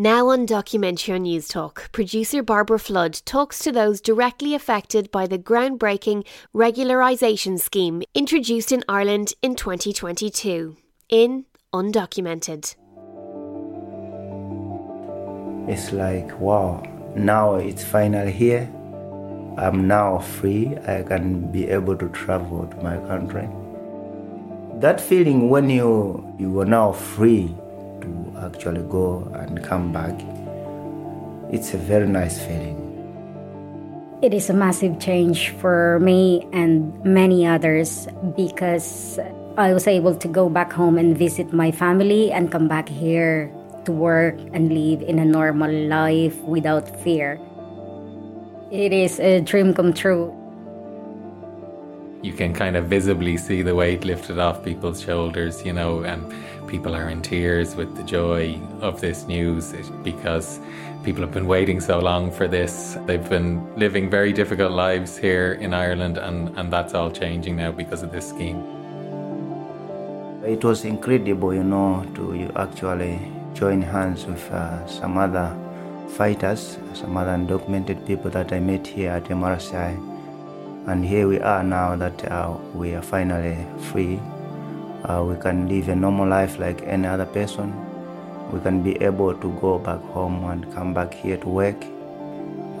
Now on Documentary on Newstalk, producer Bairbre Flood talks to those directly affected by the groundbreaking regularisation scheme introduced in Ireland in 2022 in Undocumented. It's like, wow, now it's finally here. I'm now free. I can be able to travel to my country. That feeling when you you are now free actually go and come back, it's a very nice feeling. It is a massive change for me and many others because I was able to go back home and visit my family and come back here to work and live in a normal life without fear. It is a dream come true. You can kind of visibly see the weight lifted off people's shoulders, you know, and people are in tears with the joy of this news because people have been waiting so long for this. They've been living very difficult lives here in Ireland, and, and that's all changing now because of this scheme. It was incredible, you know, to actually join hands with uh, some other fighters, some other undocumented people that I met here at MRCI. And here we are now that uh, we are finally free. Uh, we can live a normal life like any other person. We can be able to go back home and come back here to work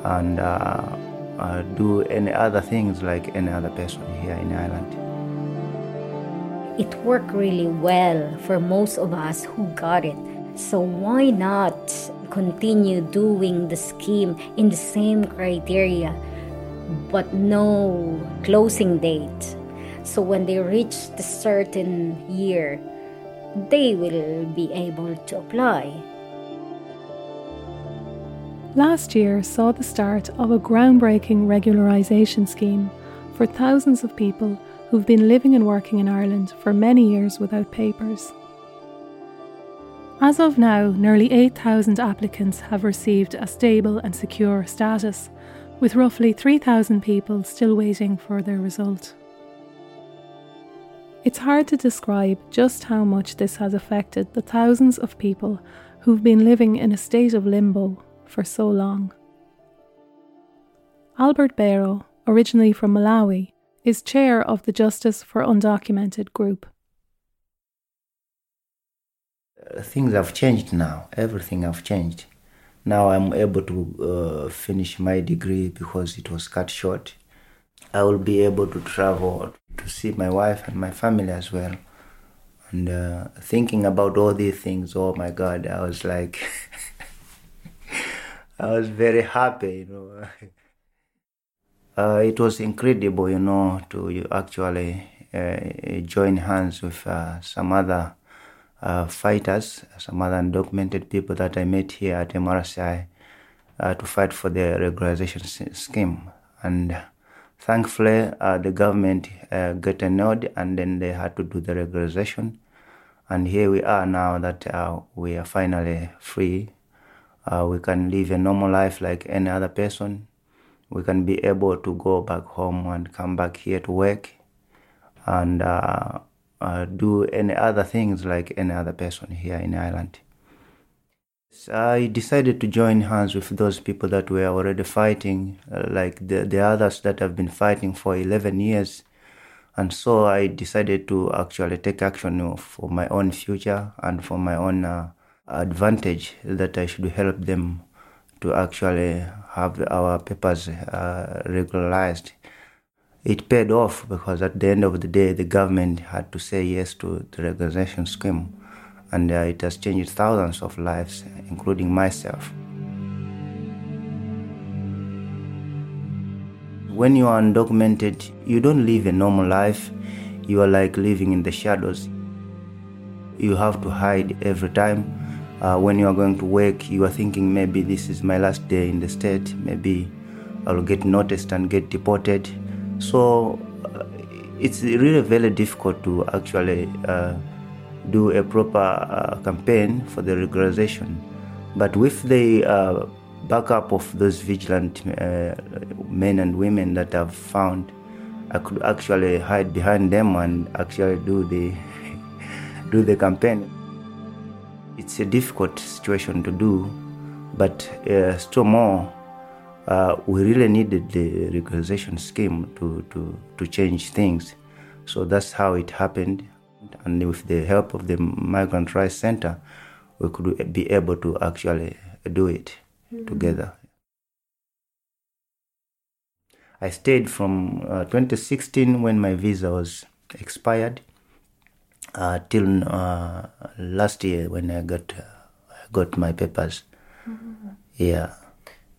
and uh, uh do any other things like any other person here in Ireland. It worked really well for most of us who got it. So why not continue doing the scheme in the same criteria, but no closing date. So when they reach the certain year, they will be able to apply. Last year saw the start of a groundbreaking regularisation scheme for thousands of people who've been living and working in Ireland for many years without papers. As of now, nearly 8,000 applicants have received a stable and secure status, with roughly 3,000 people still waiting for their result. It's hard to describe just how much this has affected the thousands of people who've been living in a state of limbo for so long. Albert Bello, originally from Malawi, is chair of the Justice for Undocumented group. things have changed now. Everything have changed. Now I'm able to uh, finish my degree because it was cut short. I will be able to travel to see my wife and my family as well. And uh, thinking about all these things, oh my God, I was like, I was very happy, you know. Uh, it was incredible, you know, to actually uh, join hands with uh, some other uh, fighters, some other undocumented people that I met here at MRCI uh, to fight for the regularization scheme. And thankfully, uh, the government uh, got a nod and then they had to do the regularization. And here we are now that uh, we are finally free. Uh, we can live a normal life like any other person. We can be able to go back home and come back here to work. And uh, do any other things like any other person here in Ireland. I decided to join hands with those people that were already fighting, uh, like the, the others that have been fighting for 11 years. And so I decided to actually take action for my own future and for my own uh, advantage that I should help them to actually have our papers uh, regularized it paid off because at the end of the day, the government had to say yes to the regularization scheme, and uh, it has changed thousands of lives, including myself. When you are undocumented, you don't live a normal life. You are like living in the shadows. You have to hide every time. Uh, when you are going to work, you are thinking maybe this is my last day in the state. Maybe I'll get noticed and get deported so uh, it's really very difficult to actually uh, do a proper uh, campaign for the regularization. But with the uh, backup of those vigilant uh, men and women that I've found, I could actually hide behind them and actually do the do the campaign. It's a difficult situation to do But uh, still more, uh, we really needed the regularization scheme to, to, to change things. So that's how it happened. And with the help of the Migrant Rights Center, we could be able to actually do it mm-hmm. together. I stayed from uh, 2016 when my visa was expired uh, till uh, last year when I got uh, got my papers. Mm-hmm. Yeah.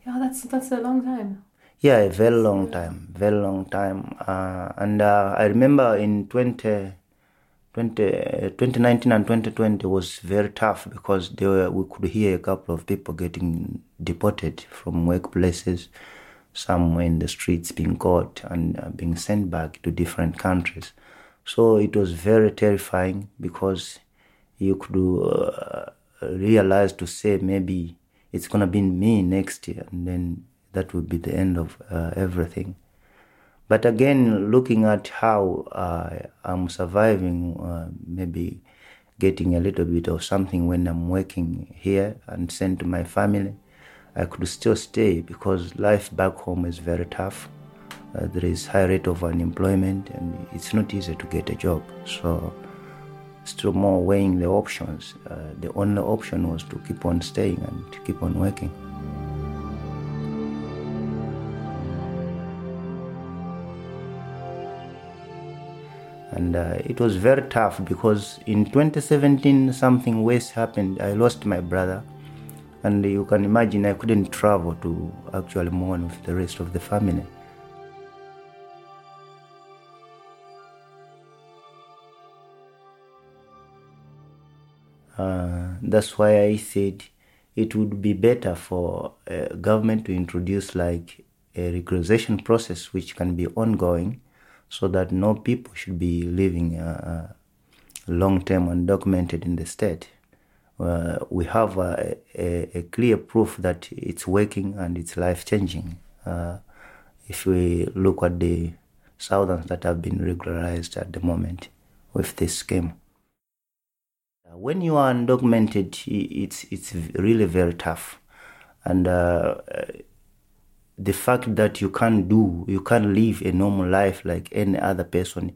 Yeah, that's that's a long time. Yeah, a very long time, very long time. Uh, and uh, I remember in 20, 20, 2019 and 2020 was very tough because were, we could hear a couple of people getting deported from workplaces, some were in the streets being caught and uh, being sent back to different countries. So it was very terrifying because you could uh, realize to say maybe it's gonna be me next year, and then that would be the end of uh, everything. But again, looking at how uh, I'm surviving, uh, maybe getting a little bit of something when I'm working here and send to my family, I could still stay because life back home is very tough. Uh, there is high rate of unemployment and it's not easy to get a job. So still more weighing the options. Uh, the only option was to keep on staying and to keep on working. And uh, it was very tough because in 2017 something worse happened. I lost my brother, and you can imagine I couldn't travel to actually mourn with the rest of the family. Uh, that's why I said it would be better for uh, government to introduce like a regularization process which can be ongoing so that no people should be living uh, uh long term undocumented in the state. Uh, we have a, a, a, clear proof that it's working and it's life changing. Uh, if we look at the thousands that have been regularized at the moment with this scheme. When you are undocumented, it's it's really very tough, and uh, the fact that you can't do, you can't live a normal life like any other person,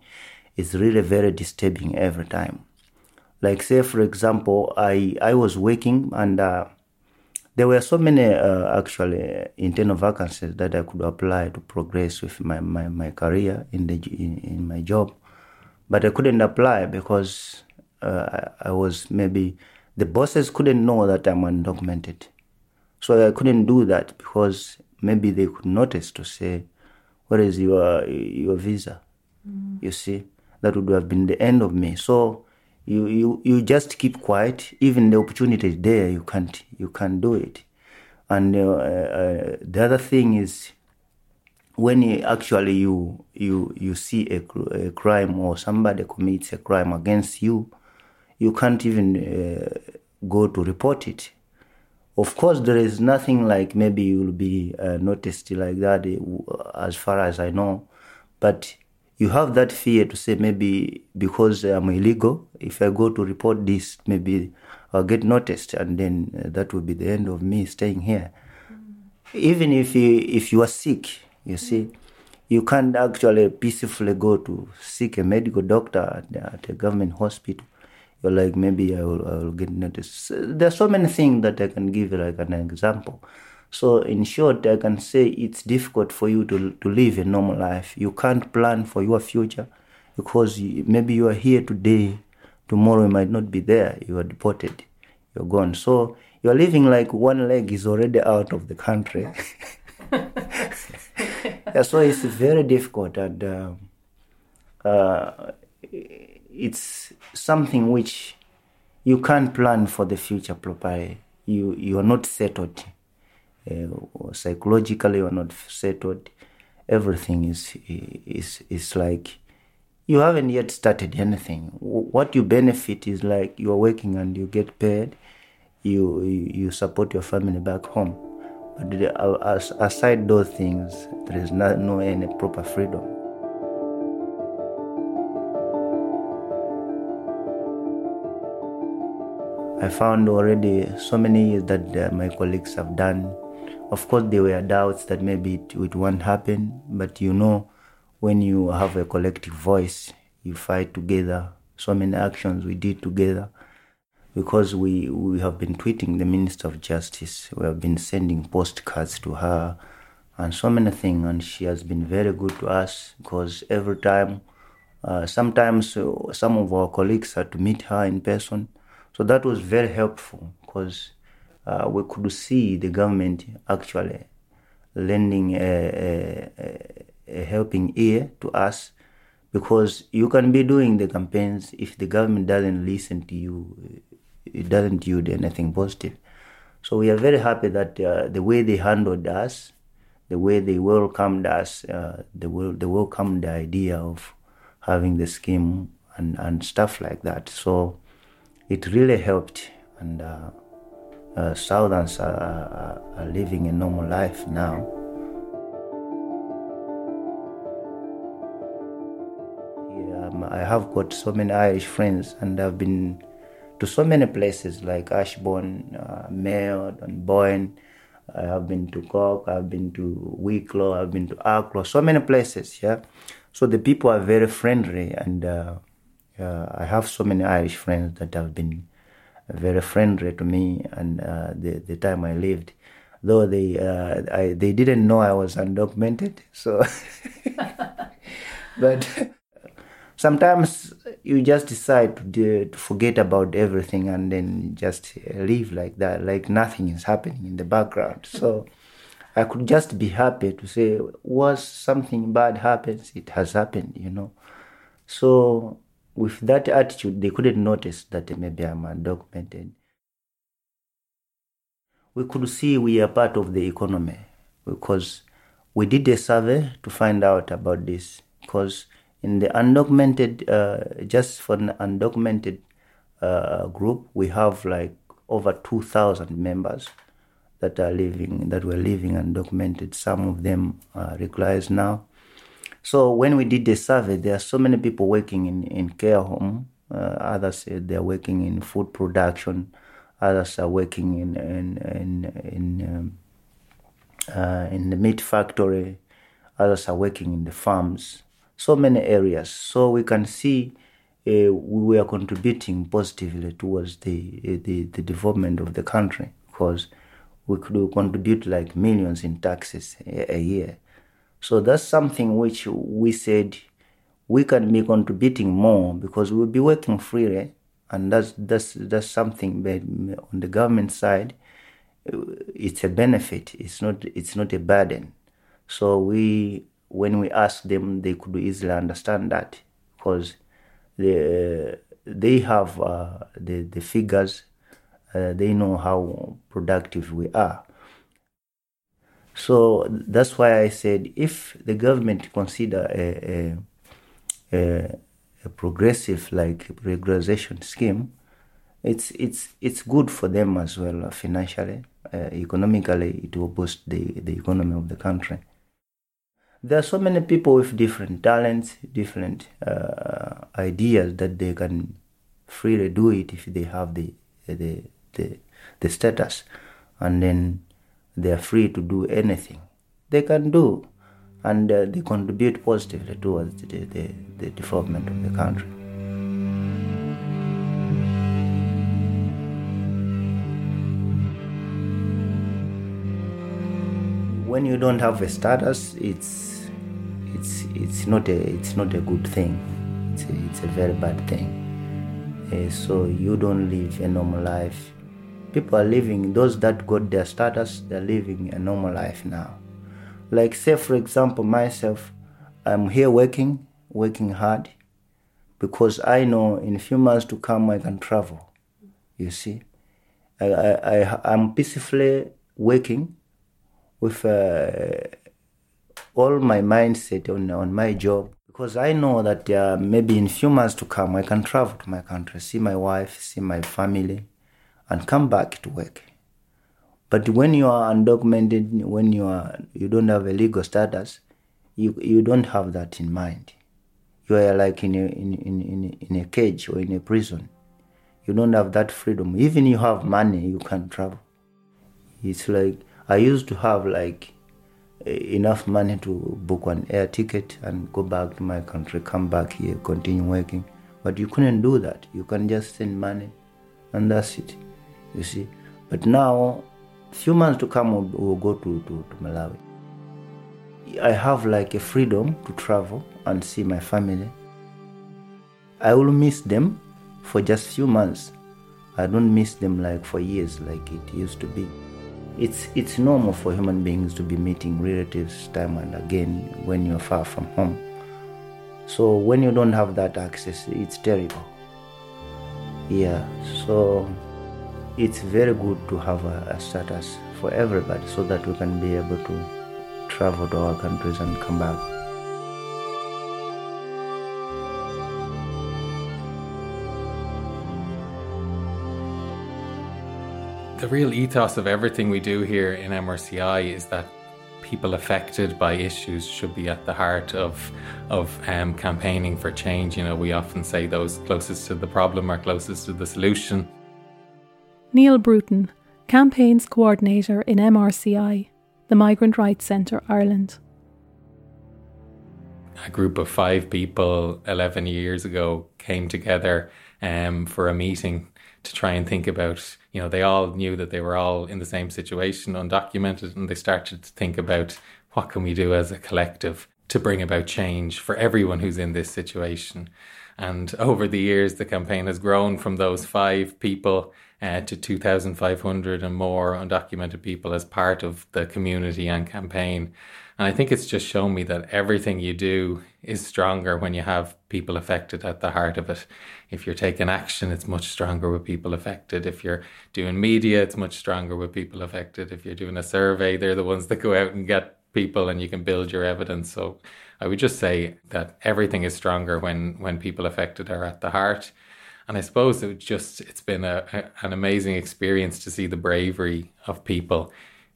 is really very disturbing every time. Like say, for example, I I was working and. Uh, there were so many uh, actually internal vacancies that I could apply to progress with my, my, my career in the in, in my job, but I couldn't apply because uh, I was maybe the bosses couldn't know that I'm undocumented. So I couldn't do that because maybe they could notice to say, "Where is your your visa?" Mm. You see, that would have been the end of me. So you you you just keep quiet. Even the opportunity is there, you can't you can't do it. And uh, uh, the other thing is when you actually you you you see a, a crime or somebody commits a crime against you you can't even uh, go to report it. Of course, there is nothing like maybe you will be uh, noticed like that, uh, as far as I know. But you have that fear to say maybe because I'm illegal, if I go to report this, maybe I'll get noticed, and then uh, that will be the end of me staying here. Mm. Even if you, if you are sick, you see, you can't actually peacefully go to seek a medical doctor at, at a government hospital like maybe I will, I will get noticed. There's so many things that I can give like an example. So in short, I can say it's difficult for you to to live a normal life. You can't plan for your future because maybe you are here today, tomorrow you might not be there. You are deported, you're gone. So you're living like one leg is already out of the country. yeah, so it's very difficult and. Uh, uh, it's something which you can't plan for the future properly. You you are not settled uh, psychologically. You are not settled. Everything is is is like you haven't yet started anything. What you benefit is like you are working and you get paid. You you support your family back home, but as, aside those things, there is no, no any proper freedom. I found already so many years that uh, my colleagues have done. Of course, there were doubts that maybe it, it won't happen, but you know, when you have a collective voice, you fight together. So many actions we did together because we, we have been tweeting the Minister of Justice. We have been sending postcards to her and so many things. And she has been very good to us because every time, uh, sometimes uh, some of our colleagues had to meet her in person. So that was very helpful because uh, we could see the government actually lending a, a, a helping ear to us because you can be doing the campaigns if the government doesn't listen to you it doesn't yield anything positive. So we are very happy that uh, the way they handled us the way they welcomed us uh, they, will, they welcomed the idea of having the scheme and, and stuff like that. So it really helped and uh, uh, Southerners are, are living a normal life now I have got so many Irish friends, and I've been to so many places like Ashbourne, uh, Mayo, and Boyne. I have been to Cork, I've been to Wicklow, I've been to Arklow, so many places, yeah. So the people are very friendly, and uh, uh, I have so many Irish friends that have been very friendly to me, and uh, the the time I lived, though they uh, I, they didn't know I was undocumented, so but sometimes you just decide to, do, to forget about everything and then just live like that, like nothing is happening in the background. So I could just be happy to say, was something bad happens, it has happened, you know. So with that attitude, they couldn't notice that maybe I'm undocumented. We could see we are part of the economy because we did a survey to find out about this because in the undocumented, uh, just for an undocumented uh, group, we have like over 2,000 members that are living, that were living undocumented. Some of them are regularized now. So when we did the survey, there are so many people working in, in care home. Uh, others said they're working in food production. Others are working in in in in, um, uh, in the meat factory. Others are working in the farms so many areas. So we can see uh, we were contributing positively towards the, uh, the, the development of the country because we could contribute like millions in taxes a, a year. So that's something which we said we can be contributing more because we'll be working freely, and that's that's that's something that on the government side, it's a benefit. It's not it's not a burden. So we when we ask them, they could easily understand that because they, they have uh, the, the figures, uh, they know how productive we are. So that's why I said if the government consider a, a, a, a progressive like regularization scheme, it's it's it's good for them as well uh, financially, uh, economically. It will boost the, the economy of the country there are so many people with different talents, different uh, ideas that they can freely do it if they have the the the, the status, and then they are free to do anything they can do, and uh, they contribute positively towards the, the, the development of the country. When you don't have a status, it's it's it's not a it's not a good thing. It's a, it's a very bad thing. Uh, so you don't live a normal life. People are living those that got their status. They're living a normal life now. Like say for example myself, I'm here working, working hard, because I know in a few months to come I can travel. You see, I I, I am peacefully working with. Uh, all my mindset on, on my job because I know that uh, maybe in few months to come I can travel to my country, see my wife, see my family, and come back to work. But when you are undocumented, when you are you don't have a legal status, you you don't have that in mind. You are like in a in, in, in, a cage or in a prison. You don't have that freedom. Even you have money, you can't travel. It's like I used to have like eh, enough money to book an air ticket and go back to my country, come back here, continue working. But you couldn't do that. You can just send money and that's it. You see. But now, few months to come, we'll, we'll go to, to, to Malawi. I have like a freedom to travel and see my family. I will miss them for just few months. I don't miss them like for years like it used to be. It's it's normal for human beings to be meeting relatives time and again when you're far from home. So when you don't have that access, it's terrible. Yeah, so it's very good to have a, a status for everybody so that we can be able to travel to our countries and come back. The real ethos of everything we do here in MRCI is that people affected by issues should be at the heart of of um, campaigning for change. You know, we often say those closest to the problem are closest to the solution. Neil Bruton, campaigns coordinator in MRCI the Migrant Rights Centre Ireland. A group of five people 11 years ago came together um, for a meeting to try and think about, you know, they all knew that they were all in the same situation, undocumented, and they started to think about what can we do as a collective to bring about change for everyone who's in this situation. And over the years, the campaign has grown from those five people uh, to 2,500 and more undocumented people as part of the community and campaign. And I think it's just shown me that everything you do is stronger when you have people affected at the heart of it. If you're taking action, it's much stronger with people affected. If you're doing media, it's much stronger with people affected. If you're doing a survey, they're the ones that go out and get people and you can build your evidence. So I would just say that everything is stronger when when people affected are at the heart and I suppose it just it's been a, a, an amazing experience to see the bravery of people,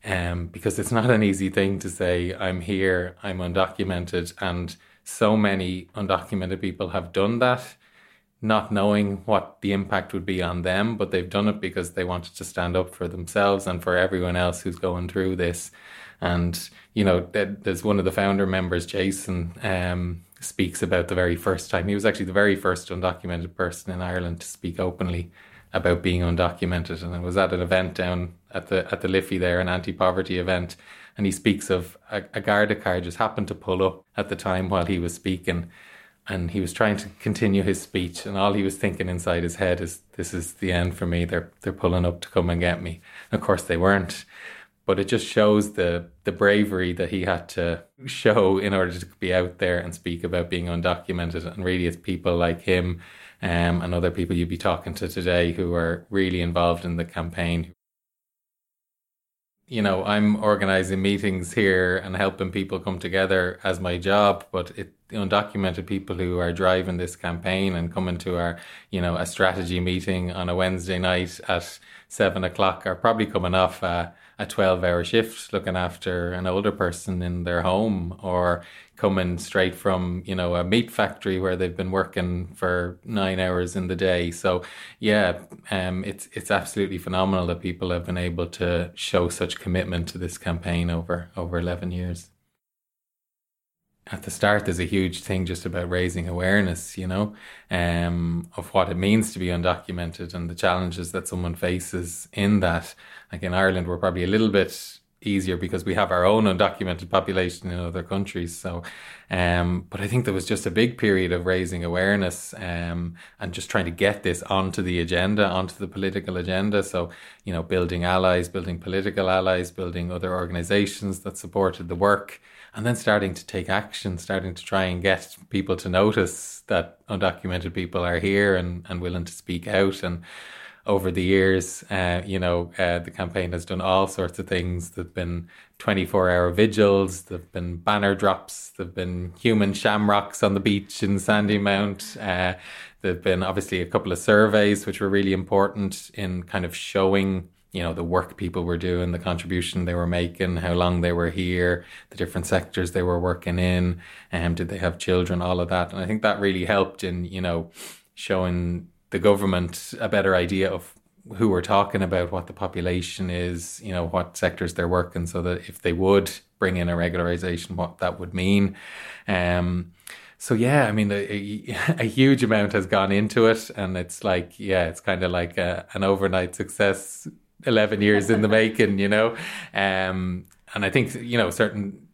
um, because it's not an easy thing to say I'm here, I'm undocumented, and so many undocumented people have done that, not knowing what the impact would be on them, but they've done it because they wanted to stand up for themselves and for everyone else who's going through this. And you know, there's one of the founder members, Jason. Um, speaks about the very first time. He was actually the very first undocumented person in Ireland to speak openly about being undocumented. And I was at an event down at the at the Liffey there, an anti-poverty event, and he speaks of a, a Garda car just happened to pull up at the time while he was speaking. And he was trying to continue his speech, and all he was thinking inside his head is, "This is the end for me. They're they're pulling up to come and get me." And of course, they weren't but it just shows the the bravery that he had to show in order to be out there and speak about being undocumented. And really, it's people like him um, and other people you'd be talking to today who are really involved in the campaign. You know, I'm organizing meetings here and helping people come together as my job, but it undocumented people who are driving this campaign and coming to our, you know, a strategy meeting on a Wednesday night at seven o'clock are probably coming off. Uh, a 12 hour shift looking after an older person in their home or coming straight from you know a meat factory where they've been working for nine hours in the day. So yeah um, it's it's absolutely phenomenal that people have been able to show such commitment to this campaign over over 11 years at the start there's a huge thing just about raising awareness you know um, of what it means to be undocumented and the challenges that someone faces in that. Like in ireland we're probably a little bit easier because we have our own undocumented population in other countries. So um, but i think there was just a big period of raising awareness um, and just trying to get this onto the agenda onto the political agenda. So you know building allies building political allies building other organizations that supported the work and then starting to take action, starting to try and get people to notice that undocumented people are here and, and willing to speak out. And over the years, uh, you know, uh, the campaign has done all sorts of things. There've been 24 hour vigils, there've been banner drops, there've been human shamrocks on the beach in Sandymount. Uh, there've been obviously a couple of surveys, which were really important in kind of showing you know the work people were doing the contribution they were making how long they were here the different sectors they were working in and um, did they have children all of that and i think that really helped in you know showing the government a better idea of who we're talking about, what the population is, you know, what sectors they're working, so that if they would bring in a regularization, what that would mean. Um, so yeah, I mean, a, a, huge amount has gone into it, and it's like, yeah, it's kind of like a, an overnight success, eleven years in the making, you know. Um, and I think you know certain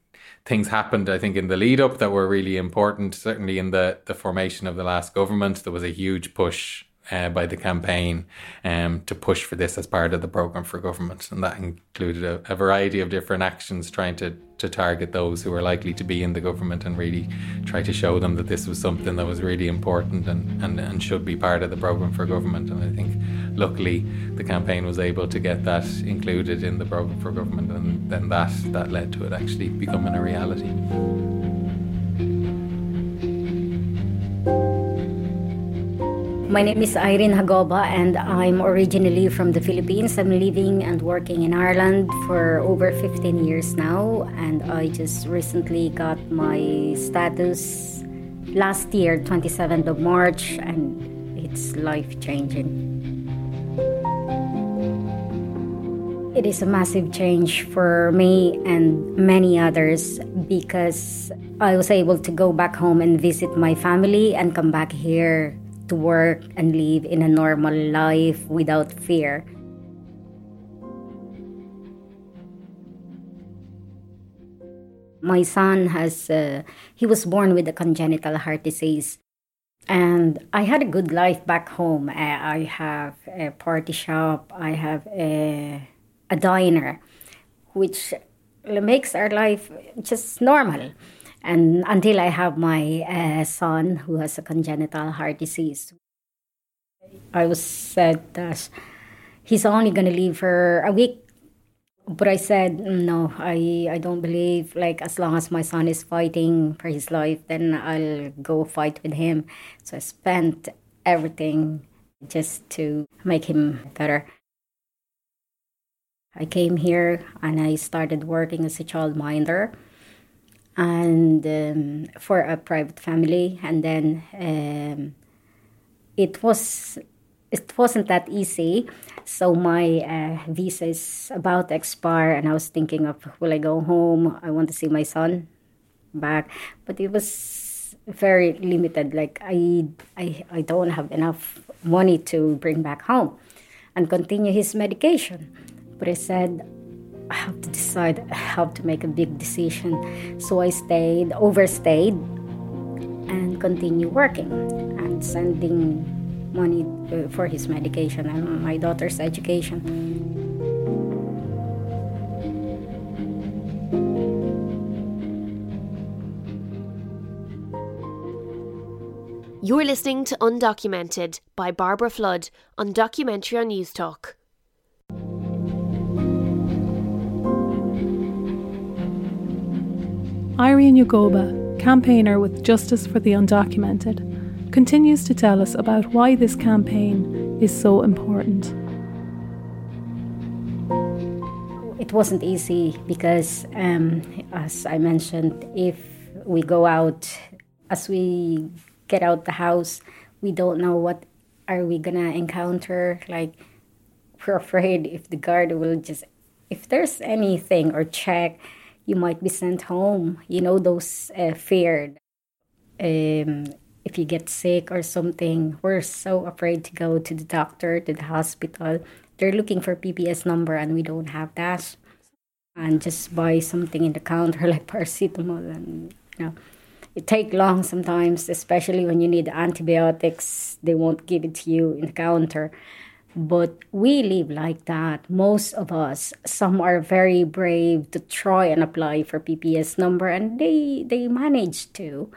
things happened. I think in the lead up that were really important. Certainly in the the formation of the last government, there was a huge push uh, by the campaign um, to push for this as part of the program for government, and that included a, a, variety of different actions trying to to target those who were likely to be in the government and really try to show them that this was something that was really important and, and, and should be part of the program for government. And I think luckily the campaign was able to get that included in the program for government, and then that that led to it actually becoming a reality. My name is Irene Jagoba, and I'm originally from the Philippines. I'm living and working in Ireland for over 15 years now, and I just recently got my status last year, 27th of March, and it's life changing. It is a massive change for me and many others because I was able to go back home and visit my family and come back here to work and live in a normal life without fear. My son has, uh, he was born with a congenital heart disease. And I had a good life back home. Uh, I have a party shop, I have a, a diner, which makes our life just normal and until I have my uh, son who has a congenital heart disease. I was said that he's only going to live for a week. But I said, no, I, I don't believe, like, as long as my son is fighting for his life, then I'll go fight with him. So I spent everything just to make him better. I came here and I started working as a child minder and um, for a private family. And then um, it was it wasn't that easy. So my uh, visa is about to expire and i was thinking of will i go home? I want to see my son back. But it was very limited. Like i i, I don't have enough money to bring back home and continue his medication. But i said I have to decide, I have to make a big decision. So I stayed, overstayed, and continue working and sending money uh, for his medication and my daughter's education. You're listening to Undocumented by Bairbre Flood on Documentary on Newstalk. Irene Jagoba, campaigner with Justice for the Undocumented, continues to tell us about why this campaign is so important. It wasn't easy because, um, as I mentioned, if we go out, as we get out the house, we don't know what are we gonna encounter. Like we're afraid if the guard will just, if there's anything or check you might be sent home. You know, those uh, feared. Um, if you get sick or something, we're so afraid to go to the doctor, to the hospital. They're looking for PPS number and we don't have that. And just buy something in the counter like paracetamol and you know it take long sometimes, especially when you need antibiotics. They won't give it to you in the counter. But we live like that. Most of us, some are very brave to try and apply for PPS number, and they they manage to.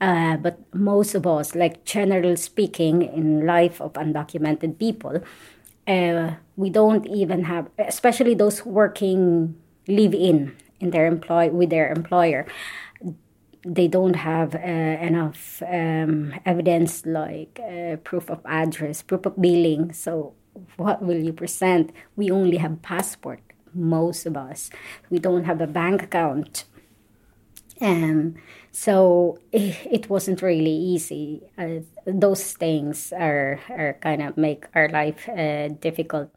Uh, but most of us, like general speaking, in life of undocumented people, uh, we don't even have, especially those working live in in their employ with their employer they don't have uh, enough um, evidence like uh, proof of address, proof of billing. So, what will you present? We only have passport, most of us. We don't have a bank account. Um, so it, it wasn't really easy. Uh, those things are, are kind of make our life uh, difficult.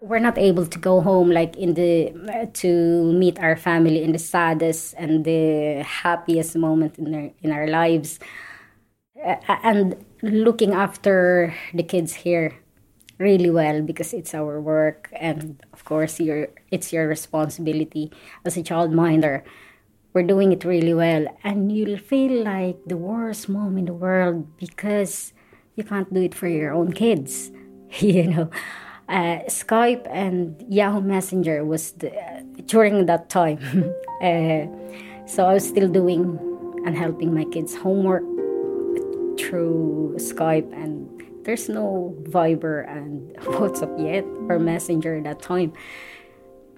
We're not able to go home like in the to meet our family in the saddest and the happiest moment in our in our lives, and looking after the kids here really well because it's our work and of course your it's your responsibility as a childminder. We're doing it really well. And you'll feel like the worst mom in the world because you can't do it for your own kids you know uh, skype and yahoo messenger was the, uh, during that time uh, so i was still doing and helping my kids homework through skype and there's no Viber and WhatsApp yet or Messenger at that time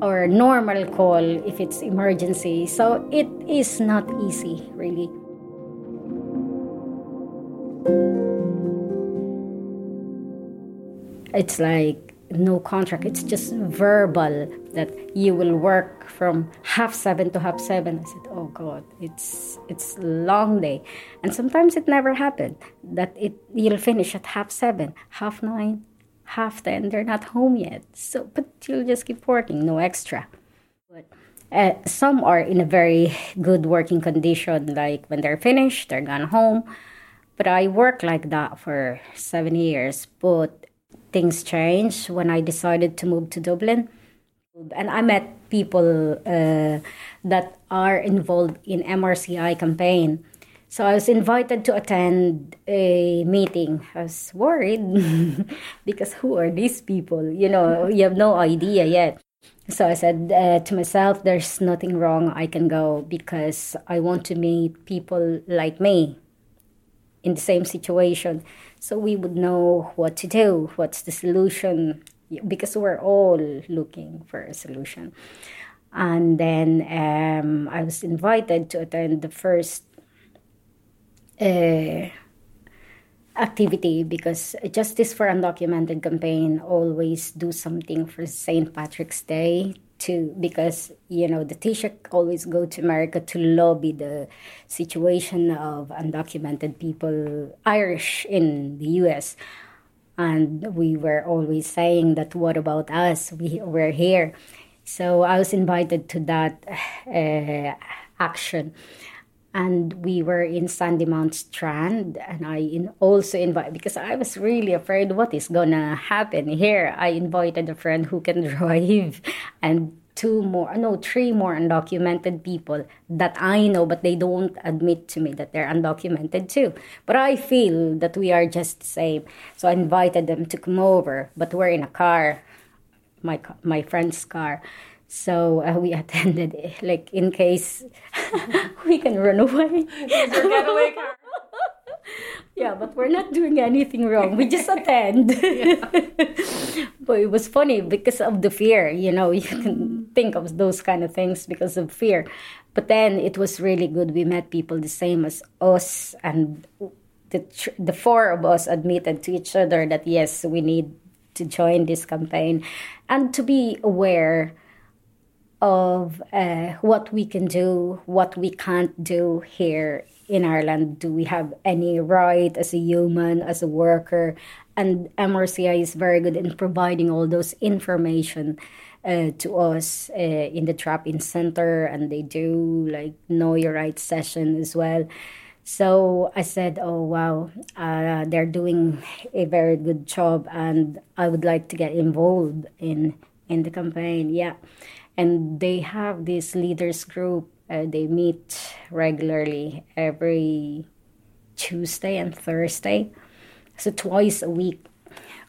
or normal call if it's emergency. So it is not easy, really. It's like no contract. It's just verbal that you will work from half seven to half seven. I said, "Oh God, it's it's long day," and sometimes it never happened. That it you'll finish at half seven, half nine, half ten. They're not home yet, so but you'll just keep working, no extra. But uh, some are in a very good working condition, like when they're finished, they're gone home. But I worked like that for seven years, but things changed when I decided to move to Dublin. And I met people uh, that are involved in MRCI campaign. So I was invited to attend a meeting. I was worried because who are these people? You know, you have no idea yet. So I said uh, to myself, there's nothing wrong. I can go because I want to meet people like me in the same situation so we would know what to do what's the solution because we're all looking for a solution. And then um, i was invited to attend the first uh, activity because justice for undocumented campaign always do something for st patrick's day to because you know the Taoiseach always go to America to lobby the situation of undocumented people Irish in the U.S. And we were always saying that what about us? We were here, so I was invited to that uh, action, and we were in Sandy Sandymount Strand, and I in also invite because I was really afraid what is gonna happen. Here. I invited a friend who can drive, and two more no three more undocumented people that i know but they don't admit to me that they're undocumented too. But i feel that we are just the same. So i invited them to come over but we're in a car my my friend's car so uh, we attended like in case we can run away yeah, but we're not doing anything wrong. We just attend. but it was funny because of the fear. You know, you can think of those kind of things because of fear. But then it was really good. We met people the same as us, and the the four of us admitted to each other that yes, we need to join this campaign, and to be aware of uh, what we can do, what we can't do here in Ireland? Do we have any right as a human, as a worker? And MRCI is very good in providing all those information uh, to us uh, in the drop-in center, and they do like know your rights session as well. So I said, "Oh wow, uh, they're doing a very good job, and I would like to get involved in in the campaign." Yeah, and they have this leaders group uh, they meet regularly every Tuesday and Thursday. So twice a week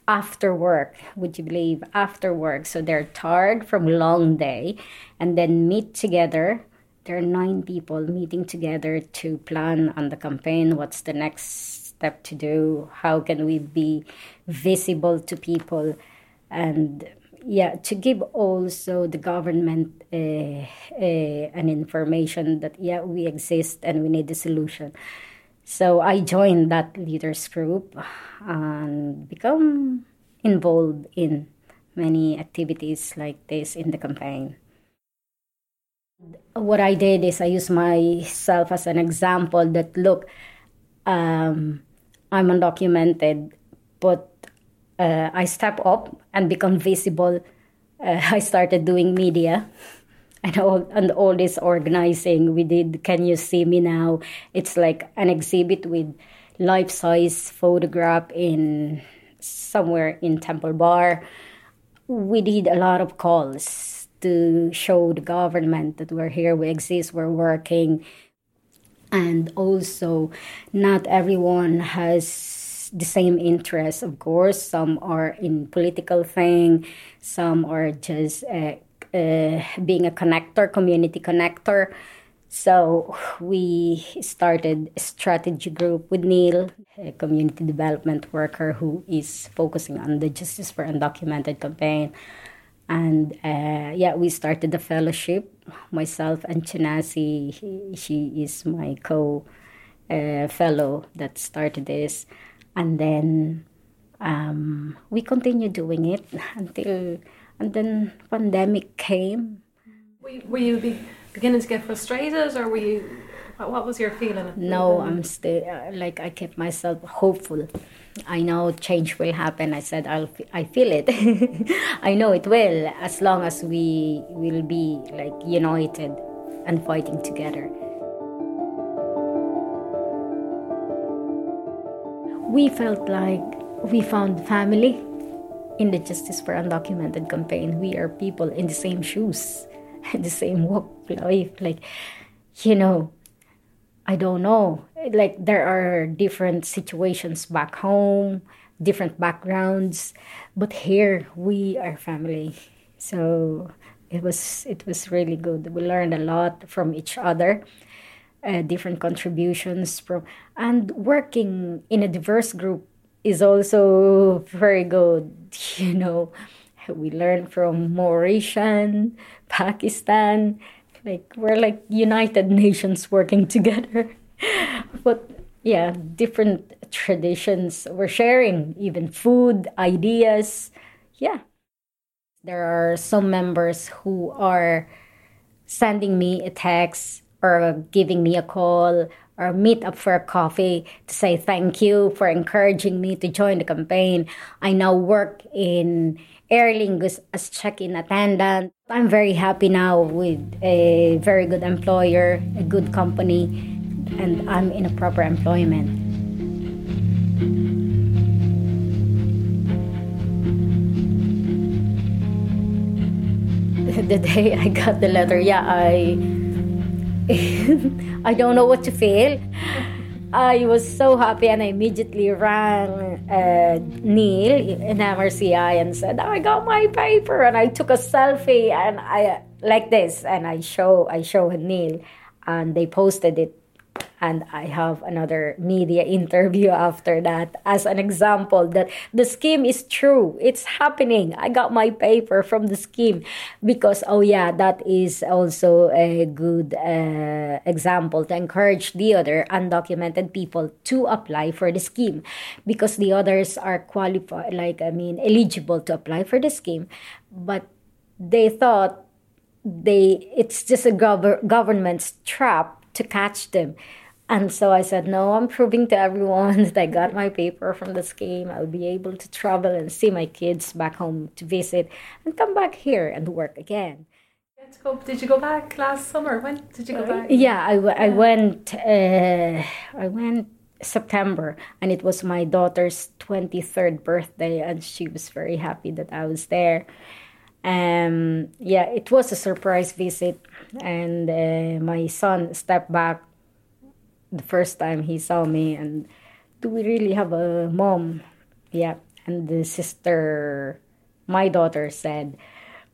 after work, would you believe? After work. So they're tired from long day and then meet together. There are nine people meeting together to plan on the campaign. What's the next step to do? How can we be visible to people? And yeah, to give also the government uh, uh, an information that yeah we exist and we need a solution. So I joined that leaders group and become involved in many activities like this in the campaign. What I did is I used myself as an example that look, um, I'm undocumented, but uh, I step up and become visible. Uh, I started doing media. And all and all this organizing we did can you see me now? It's like an exhibit with life size photograph in somewhere in temple bar. We did a lot of calls to show the government that we're here we exist we're working. And also not everyone has the same interests of course some are in political thing some are just uh, uh, being a connector, community connector. So we started a strategy group with Neil, a community development worker who is focusing on the Justice for Undocumented campaign. And uh, yeah, we started the fellowship. Myself and Chinasi, she is my co uh, fellow that started this. And then um, we continued doing it until and then pandemic came. Were you, were you be, beginning to get frustrated, or were you? What was your feeling? No, I'm still uh, like I kept myself hopeful. I know change will happen. I said I'll I feel it. I know it will as long as we will be like united and fighting together. We felt like we found family in the Justice for Undocumented campaign, we are people in the same shoes, the same walk life. Like, you know, I don't know. Like, there are different situations back home, different backgrounds, but here we are family. So it was it was really good. We learned a lot from each other. Uh, different contributions from and working in a diverse group is also very good. You know, we learn from Mauritian, Pakistan, like we're like United Nations working together. but yeah, different traditions. We're sharing even food, ideas. Yeah. There are some members who are sending me a text or giving me a call or meet up for a coffee to say thank you for encouraging me to join the campaign. I now work in Aer Lingus as check-in attendant. I'm very happy now with a very good employer, a good company, and I'm in a proper employment. the day I got the letter, yeah, I I don't know what to feel. I was so happy and I immediately rang uh, Neil in MRCI and said, I got my paper and I took a selfie and I like this and I show I show Neil and they posted it and I have another media interview after that as an example that the scheme is true. It's happening. I got my paper from the scheme because, oh, yeah, that is also a good uh, example to encourage the other undocumented people to apply for the scheme because the others are qualified, like, I mean, eligible to apply for the scheme, but they thought they it's just a gov- government's trap to catch them and so I said, no, I'm proving to everyone that I got my paper from the scheme. I'll be able to travel and see my kids back home to visit and come back here and work again. Did you go back last summer? When did you go back? Yeah, I, I went. Uh, I went September, and it was my daughter's twenty third birthday, and she was very happy that I was there. Um, yeah, it was a surprise visit, and uh, my son stepped back the first time he saw me and do we really have a mom? Yeah and the sister my daughter said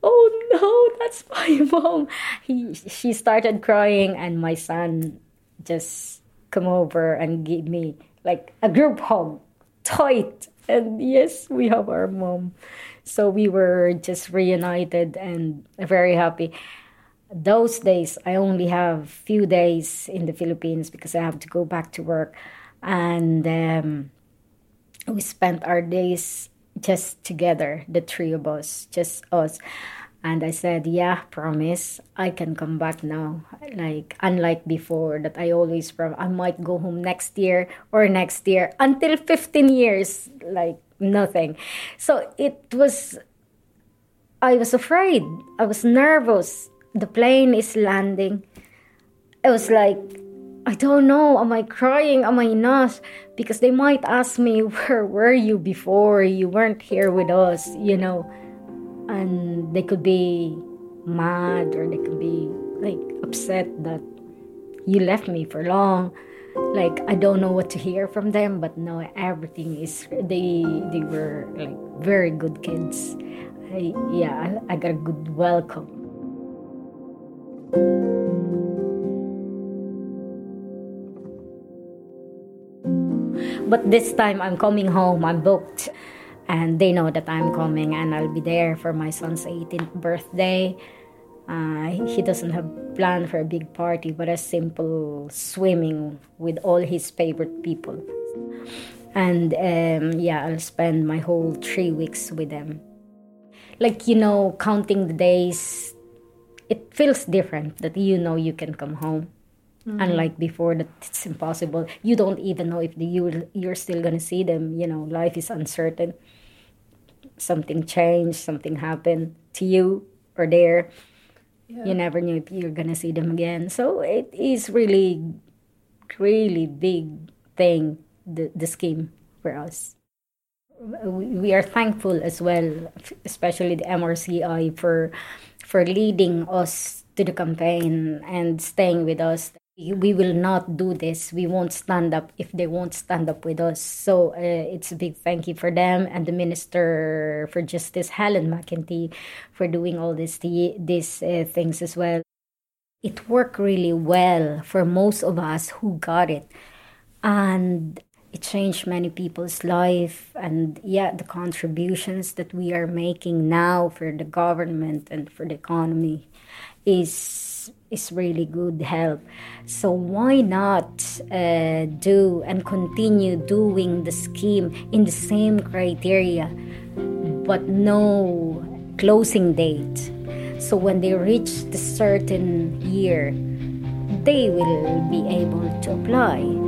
oh no that's my mom. He she started crying and my son just come over and give me like a group hug tight. And yes we have our mom. So we were just reunited and very happy those days I only have few days in the Philippines because I have to go back to work, and um, we spent our days just together, the three of us, just us, And I said, Yeah, promise, I can come back now. Like, unlike before, that I always from I might go home next year or next year until 15 years, like nothing. So it was, I was afraid. I was nervous. The plane is landing. I was like, I don't know. Am I crying? Am I not? Because they might ask me, Where were you before? You weren't here with us, you know and they could be mad or they could be like upset that you left me for long like i don't know what to hear from them but no everything is they they were like very good kids I, yeah I, I got a good welcome but this time i'm coming home i'm booked and they know that I'm coming and I'll be there for my son's 18th birthday. Uh, he doesn't have plan for a big party, but a simple swimming with all his favorite people. And um, yeah, I'll spend my whole three weeks with them. Like you know, counting the days, it feels different that you know you can come home. Mm-hmm. Unlike before, that it's impossible. You don't even know if the, you you're still gonna see them. You know, life is uncertain something changed, something happened to you or there. Yeah. You never knew if you're gonna see them again. So it is really, really big thing the the scheme for us. We are thankful as well, especially the MRCI for for leading us to the campaign and staying with us we will not do this. We won't stand up if they won't stand up with us. So uh, it's a big thank you for them and the Minister for Justice, Helen McEntee, for doing all this these uh, things as well. It worked really well for most of us who got it, and it changed many people's life. And yeah, the contributions that we are making now for the government and for the economy is is really good help. So why not uh, do and continue doing the scheme in the same criteria, but no closing date? So when they reach the certain year, they will be able to apply.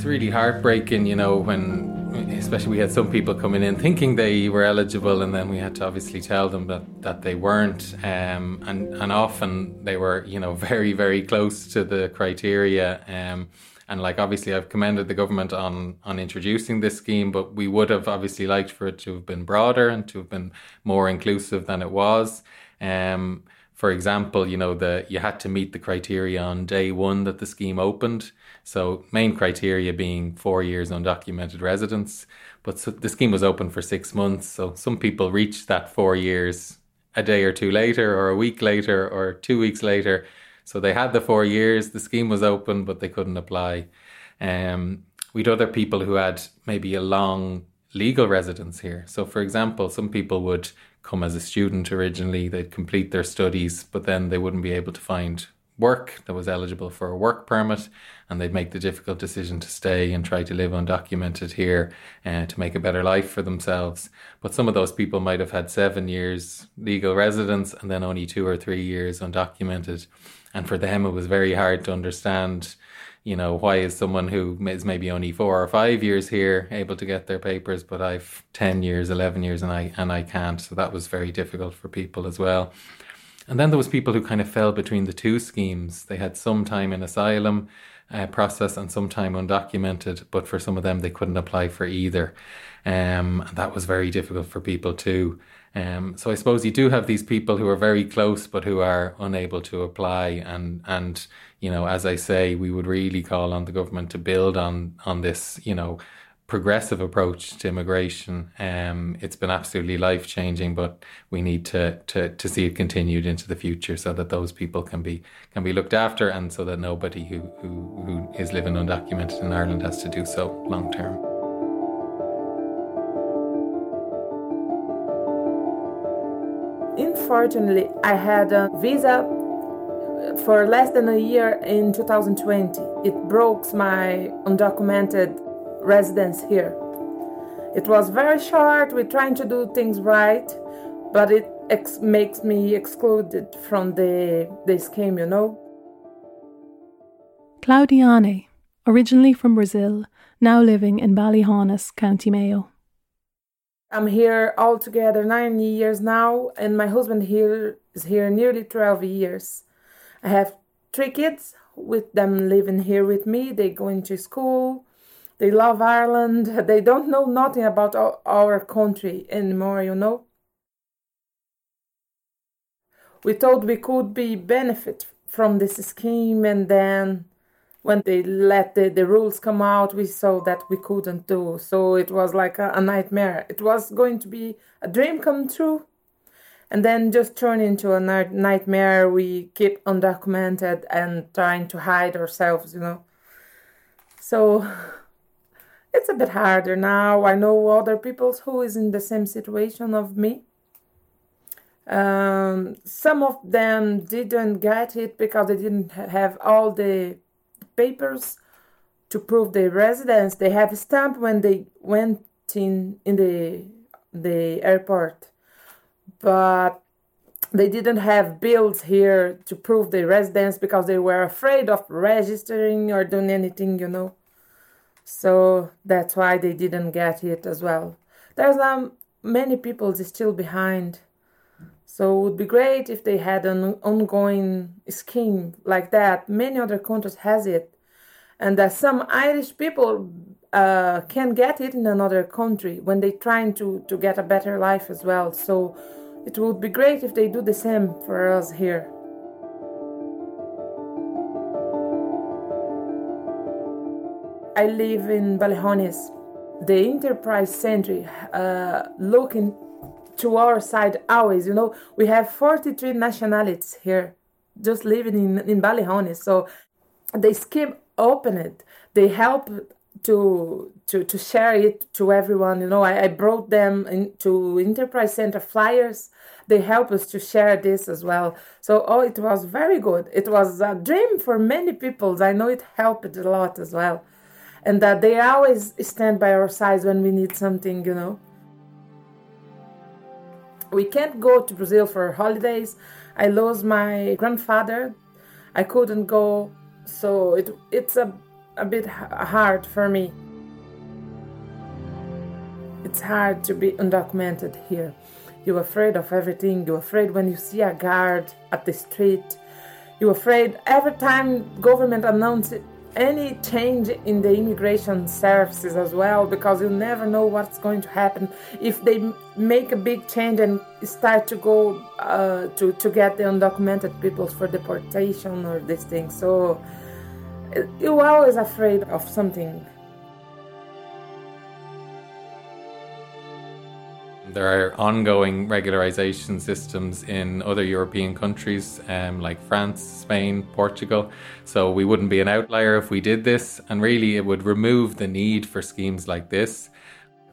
It's really heartbreaking, you know, when especially we had some people coming in thinking they were eligible, and then we had to obviously tell them that that they weren't, um, and and often they were, you know, very very close to the criteria. Um, and like obviously, I've commended the government on on introducing this scheme, but we would have obviously liked for it to have been broader and to have been more inclusive than it was. Um, for example, you know, the you had to meet the criteria on day one that the scheme opened. So main criteria being four years undocumented residence, but so the scheme was open for six months. So some people reached that four years a day or two later, or a week later, or two weeks later. So they had the four years. The scheme was open, but they couldn't apply. Um, we'd other people who had maybe a long legal residence here. So, for example, some people would come as a student originally, they'd complete their studies, but then they wouldn't be able to find work that was eligible for a work permit, and they'd make the difficult decision to stay and try to live undocumented here uh, to make a better life for themselves. But some of those people might have had seven years legal residence and then only two or three years undocumented. And for them, it was very hard to understand you know, why is someone who is maybe only four or five years here able to get their papers, but I've ten years, eleven years, and I and I can't. So that was very difficult for people as well. And then there was people who kind of fell between the two schemes. They had some time in asylum uh, process and some time undocumented, but for some of them they couldn't apply for either. Um, and that was very difficult for people too. Um, so I suppose you do have these people who are very close but who are unable to apply and and you know as I say we would really call on the government to build on on this you know progressive approach to immigration. Um, it's been absolutely life changing, but we need to, to to see it continued into the future so that those people can be can be looked after and so that nobody who who, who is living undocumented in Ireland has to do so long term. Unfortunately, I had a visa for less than a year in 2020. It broke my undocumented residence here. It was very short, we're trying to do things right, but it ex- makes me excluded from the, the scheme, you know. Claudiane, originally from Brazil, now living in Ballyhaunis, County Mayo. I'm here altogether nine years now, and my husband here is here nearly 12 years. I have three kids with them living here with me. They go into school. They love Ireland. They don't know nothing about our country anymore, you know. We thought we could be benefit from this scheme and then when they let the, the rules come out, we saw that we couldn't do. So it was like a, a nightmare. It was going to be a dream come true, and then just turn into a nightmare. We keep undocumented and trying to hide ourselves, you know. So it's a bit harder now. I know other people who is in the same situation of me. Um, some of them didn't get it because they didn't have all the papers to prove their residence. They have stamp when they went in in the the airport, but they didn't have bills here to prove their residence because they were afraid of registering or doing anything, you know. So that's why they didn't get it as well. There's um many people still behind. So it would be great if they had an ongoing scheme like that. Many other countries has it, and that some Irish people uh, can get it in another country when they're trying to to get a better life as well. So it would be great if they do the same for us here. I live in Ballyhaunis. The Enterprise Center, uh, looking to our side always, you know, we have 43 nationalities here just living in, in Ballyhaunis. So they skip open it. They help to to to share it to everyone. You know, I, I brought them into Enterprise Center flyers. They help us to share this as well. So oh, it was very good. It was a dream for many people. I know it helped a lot as well and that they always stand by our sides when we need something, you know. We can't go to Brazil for holidays. I lost my grandfather. I couldn't go, so it it's a a bit hard for me. It's hard to be undocumented here. You're afraid of everything. You're afraid when you see a guard at the street. You're afraid every time government announces any change in the immigration services as well because you never know what's going to happen. If they make a big change and start to go uh, to to get the undocumented people for deportation or this thing so you're always afraid of something There are ongoing regularization systems in other European countries um, like France, Spain, Portugal. So we wouldn't be an outlier if we did this. And really, it would remove the need for schemes like this.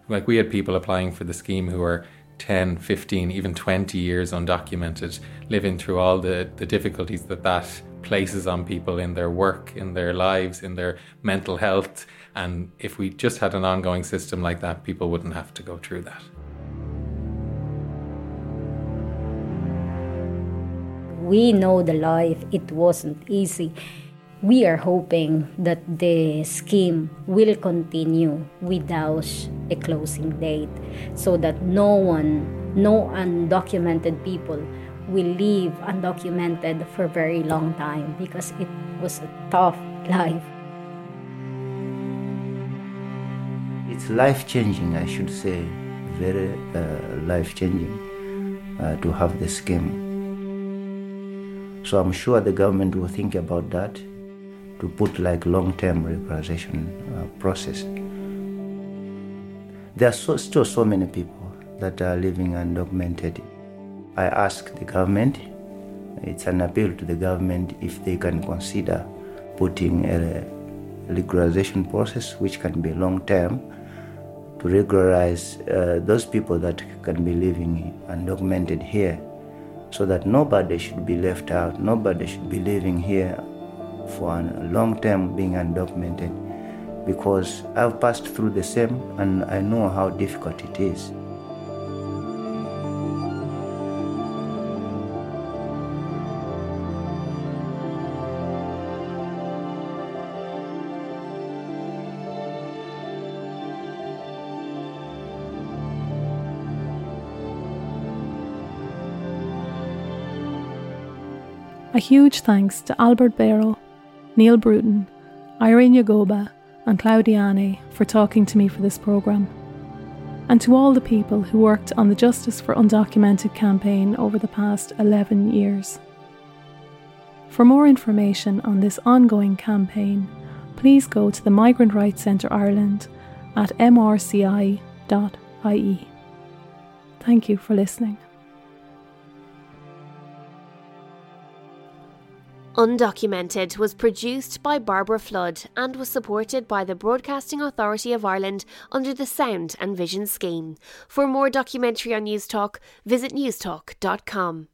Like we had people applying for the scheme who were 10, 15, even 20 years undocumented, living through all the, the difficulties that that places on people in their work, in their lives, in their mental health. And if we just had an ongoing system like that, people wouldn't have to go through that. We know the life, it wasn't easy. We are hoping that the scheme will continue without a closing date so that no one, no undocumented people will live undocumented for a very long time because it was a tough life. It's life changing, I should say, very uh, life changing uh, to have the scheme. So I'm sure the government will think about that to put like long-term regularization uh, process. There are so, still so many people that are living undocumented. I ask the government, it's an appeal to the government if they can consider putting a regularization process which can be long-term to regularize uh, those people that can be living undocumented here so that nobody should be left out, nobody should be living here for a long term being undocumented because I've passed through the same and I know how difficult it is. A huge thanks to Albert Bello, Neil Bruton, Irene Jagoba, and Claudiane for talking to me for this programme, and to all the people who worked on the Justice for Undocumented campaign over the past 11 years. For more information on this ongoing campaign, please go to the Migrant Rights Centre Ireland at mrci.ie. Thank you for listening. Undocumented was produced by Bairbre Flood and was supported by the Broadcasting Authority of Ireland under the Sound and Vision scheme. For more documentary on News Newstalk, visit newstalk.com.